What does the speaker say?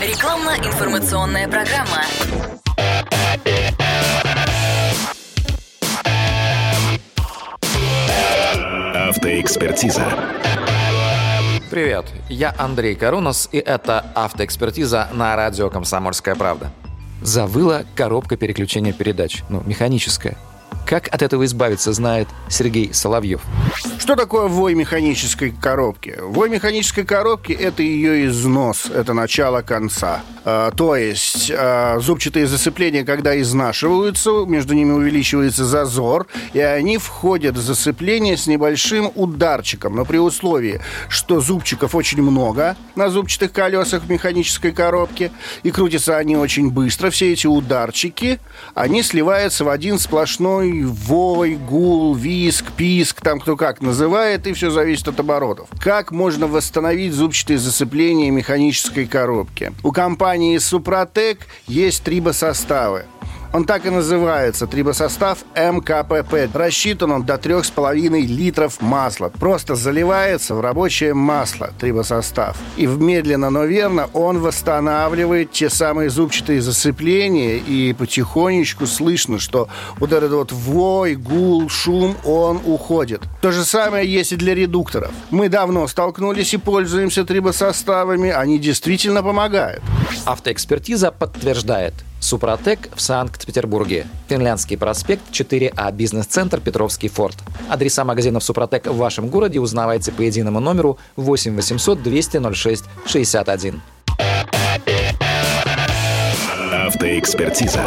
Рекламно-информационная программа. Автоэкспертиза. Привет, я Андрей Карунос, и это «Автоэкспертиза» на радио «Комсомольская правда». Завыла коробка переключения передач, ну, механическая – как от этого избавиться, знает Сергей Соловьев. Что такое вой механической коробки? Вой механической коробки – это ее износ, это начало конца. А, то есть а, зубчатые зацепления, когда изнашиваются, между ними увеличивается зазор, и они входят в зацепление с небольшим ударчиком. Но при условии, что зубчиков очень много на зубчатых колесах механической коробки, и крутятся они очень быстро, все эти ударчики, они сливаются в один сплошной вой, гул, виск, писк, там кто как называет, и все зависит от оборотов. Как можно восстановить зубчатые зацепления механической коробки? У компании Супротек есть трибосоставы. Он так и называется. Трибосостав МКПП. Рассчитан он до 3,5 литров масла. Просто заливается в рабочее масло трибосостав. И медленно, но верно он восстанавливает те самые зубчатые зацепления. И потихонечку слышно, что вот этот вот вой, гул, шум, он уходит. То же самое есть и для редукторов. Мы давно столкнулись и пользуемся трибосоставами. Они действительно помогают. Автоэкспертиза подтверждает – Супротек в Санкт-Петербурге. Финляндский проспект 4А, бизнес-центр Петровский форт. Адреса магазинов Супротек в вашем городе узнавайте по единому номеру 8 800 200 06 61. Автоэкспертиза.